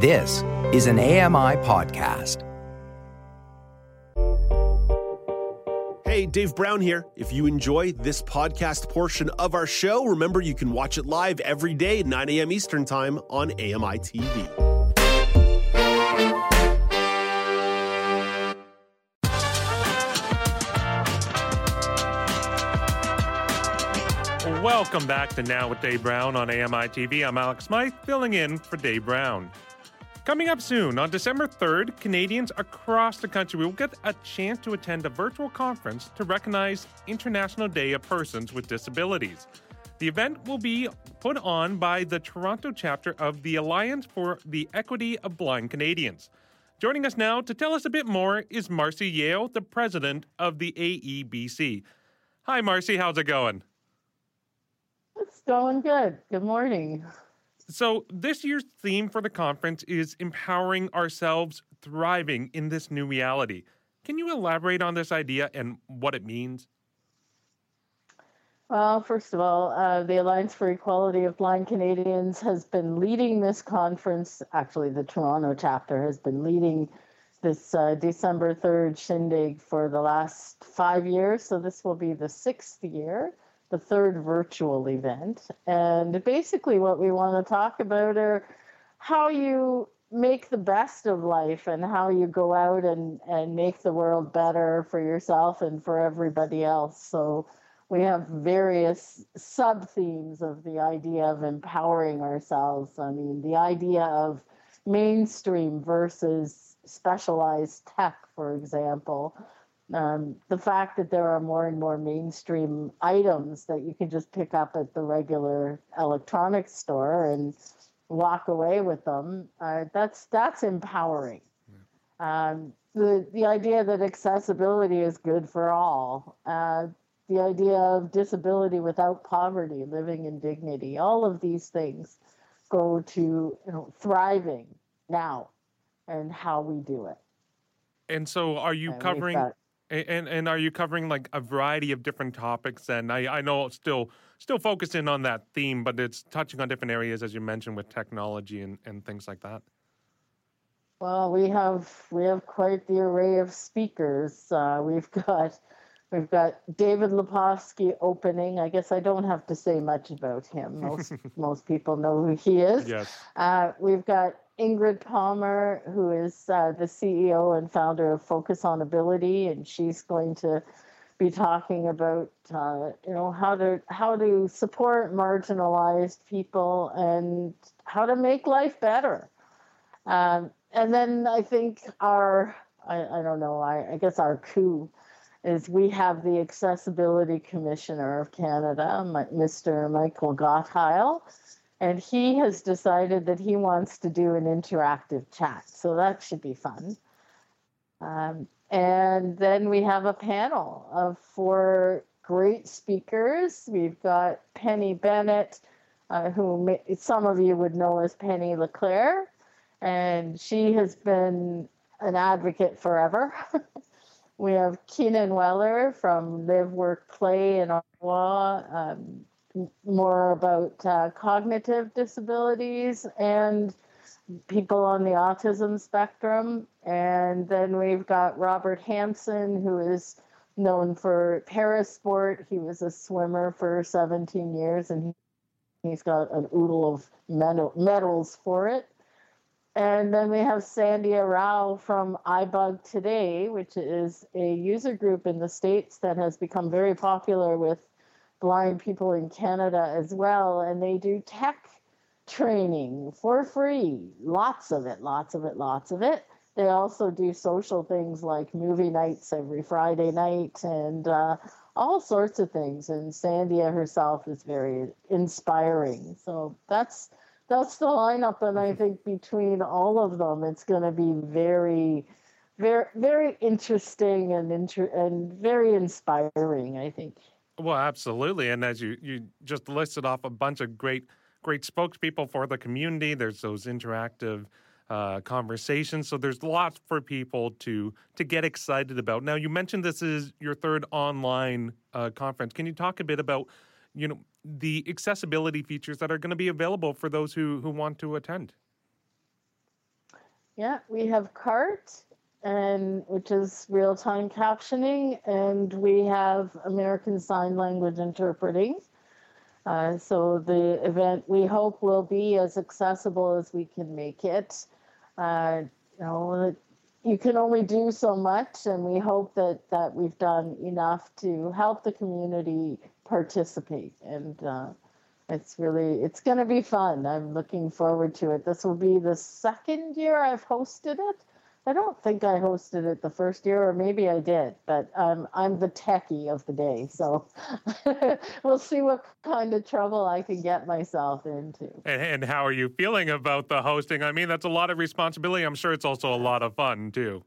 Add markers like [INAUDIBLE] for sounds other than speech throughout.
This is an AMI podcast. Hey, Dave Brown here. If you enjoy this podcast portion of our show, remember you can watch it live every day at 9 a.m. Eastern Time on AMI TV. Welcome back to Now with Dave Brown on AMI TV. I'm Alex Smythe, filling in for Dave Brown. Coming up soon, on December 3rd, Canadians across the country will get a chance to attend a virtual conference to recognize International Day of Persons with Disabilities. The event will be put on by the Toronto chapter of the Alliance for the Equity of Blind Canadians. Joining us now to tell us a bit more is Marcy Yale, the president of the AEBC. Hi, Marcy. How's it going? It's going good. Good morning. So, this year's theme for the conference is empowering ourselves, thriving in this new reality. Can you elaborate on this idea and what it means? Well, first of all, uh, the Alliance for Equality of Blind Canadians has been leading this conference. Actually, the Toronto chapter has been leading this uh, December 3rd shindig for the last five years. So, this will be the sixth year the third virtual event. And basically, what we want to talk about are how you make the best of life and how you go out and, and make the world better for yourself and for everybody else. So, we have various sub themes of the idea of empowering ourselves. I mean, the idea of mainstream versus specialized tech, for example um, the fact that there are more and more mainstream items that you can just pick up at the regular electronics store and walk away with them, uh, that's that's empowering. Um, the the idea that accessibility is good for all, uh, the idea of disability without poverty, living in dignity, all of these things go to you know thriving now and how we do it. And so, are you And covering? got- And and are you covering like a variety of different topics? And I I know it's still still focusing on that theme, but it's touching on different areas as you mentioned with technology and, and things like that. Well, we have we have quite the array of speakers. Uh, we've [LAUGHS] got we've got David Lepofsky opening. I guess I don't have to say much about him. Most [LAUGHS] most people know who he is. Yes. Uh, we've got Ingrid Palmer, who is uh, the CEO and founder of Focus on Ability, and she's going to be talking about uh, you know how to how to support marginalized people and how to make life better. Um, and then I think our I, I don't know I, I guess our coup is we have the Accessibility Commissioner of Canada, Mr. Michael Gottheil, and he has decided that he wants to do an interactive chat. So that should be fun. Um, and then we have a panel of four great speakers. We've got Penny Bennett, uh, who may, some of you would know as Penny LeClaire, and she has been an advocate forever. [LAUGHS] we have Keenan Wellar from Live, Work, Play in Ottawa, um, more about uh, cognitive disabilities and people on the autism spectrum. And then we've got Robert Hampson, who is known for parasport. He was a swimmer for 17 years and he, he's got an oodle of medal, medals for it. And then we have Sandia Rao from iBug Today, which is a user group in the States that has become very popular with blind people in Canada as well. And they do tech training for free. Lots of it, lots of it, lots of it. They also do social things like movie nights every Friday night and uh, all sorts of things. And Sandia herself is very inspiring. So that's that's the lineup, and I think between all of them, it's going to be very, very, very interesting and inter- and very inspiring. I think. Well, absolutely. And as you, you just listed off a bunch of great great spokespeople for the community, there's those interactive uh, conversations. So there's lots for people to to get excited about. Now, you mentioned this is your third online uh, conference. Can you talk a bit about you know the accessibility features that are going to be available for those who who want to attend? Yeah, we have CART, and which is real time captioning, and we have American Sign Language interpreting. Uh, so the event we hope will be as accessible as we can make it. Uh, you know, you can only do so much, and we hope that that we've done enough to help the community participate. And uh, it's really it's going to be fun. I'm looking forward to it. This will be the second year I've hosted it. I don't think I hosted it the first year, or maybe I did, but um, I'm the techie of the day. So [LAUGHS] we'll see what kind of trouble I can get myself into. And, and, how are you feeling about the hosting? I mean, that's a lot of responsibility. I'm sure it's also a lot of fun, too.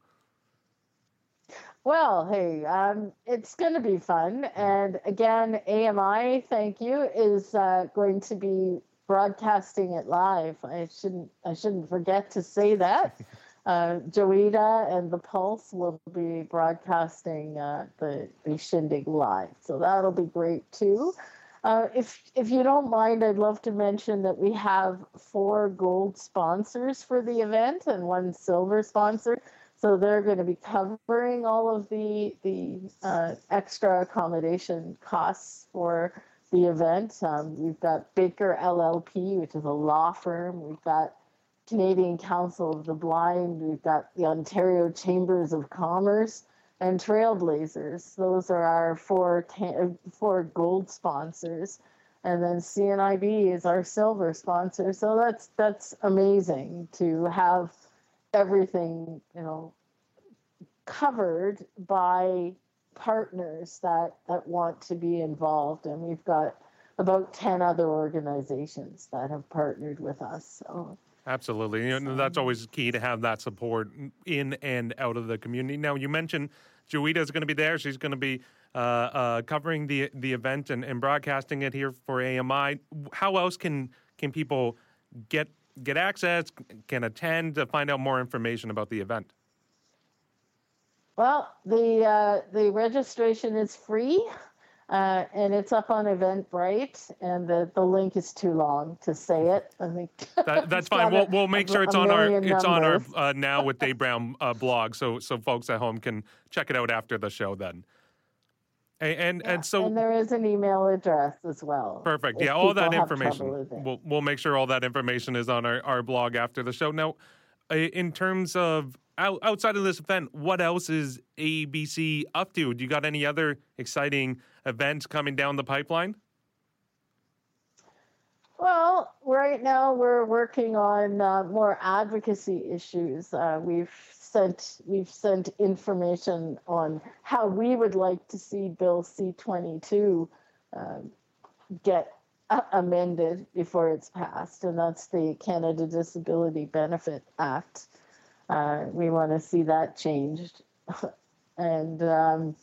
Well, hey, um, it's going to be fun. And again, AMI, thank you, is uh, going to be broadcasting it live. I shouldn't I shouldn't forget to say that. [LAUGHS] uh, Joita and the Pulse will be broadcasting uh, the, the shindig live, so that'll be great too. Uh, if if you don't mind, I'd love to mention that we have four gold sponsors for the event and one silver sponsor. So they're going to be covering all of the the uh, extra accommodation costs for the event. Um, we've got Baker LLP, which is a law firm. We've got Canadian Council of the Blind. We've got the Ontario Chambers of Commerce and Trailblazers. Those are our four, uh, four gold sponsors. And then CNIB is our silver sponsor. So that's that's amazing to have everything, you know, covered by partners that that want to be involved. And we've got about 10 other organizations that have partnered with us. So Absolutely. And that's always key to have that support in and out of the community. Now, you mentioned Joita is going to be there. She's going to be uh, uh, covering the the event and, and broadcasting it here for AMI. How else can can people get get access, can attend to find out more information about the event? Well, the uh, the registration is free. Uh, and it's up on Eventbrite, and the, the link is too long to say it. I think [LAUGHS] that, that's fine. We'll, we'll make a, sure it's on our it's on our uh, now with Dave [LAUGHS] Brown uh, blog, so so folks at home can check it out after the show. Then, and and, yeah, and so and there is an email address as well. Perfect. Yeah, all that information. We'll we'll make sure all that information is on our, our blog after the show. Now, in terms of outside of this event, what else is ABC up to? Do you got any other exciting events coming down the pipeline? Well, right now we're working on uh, more advocacy issues. Uh, we've sent we've sent information on how we would like to see Bill C-22 uh, get amended before it's passed, and that's the Canada Disability Benefit Act. Uh, we want to see that changed, [LAUGHS] and um,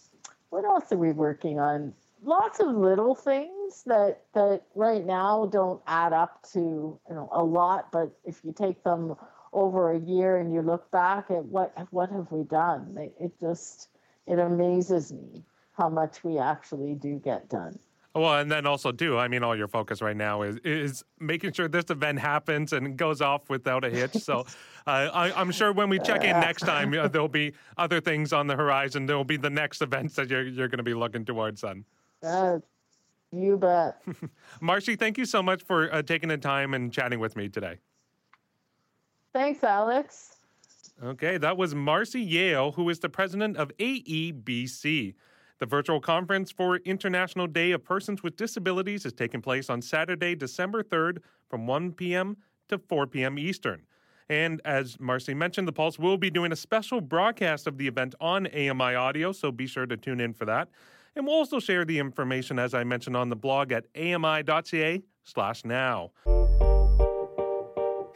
what else are we working on? Lots of little things that that right now don't add up to you know a lot, but if you take them over a year and you look back at what what have we done, it, it just it amazes me how much we actually do get done. Well, and then also too, I mean, all your focus right now is is making sure this event happens and goes off without a hitch. So, [LAUGHS] uh, I, am sure when we check in next [LAUGHS] time, uh, there'll be other things on the horizon. There will be the next events that you're you're going to be looking towards. Then, uh, you bet. [LAUGHS] Marcy, thank you so much for uh, taking the time and chatting with me today. Thanks, Alex. Okay, that was Marcy Yale, who is the president of AEBC. The virtual conference for International Day of Persons with Disabilities is taking place on Saturday, December 3rd from 1 p.m. to 4 p.m. Eastern. And as Marcy mentioned, the Pulse will be doing a special broadcast of the event on AMI audio, so be sure to tune in for that. And we'll also share the information, as I mentioned, on the blog at ami.ca slash now.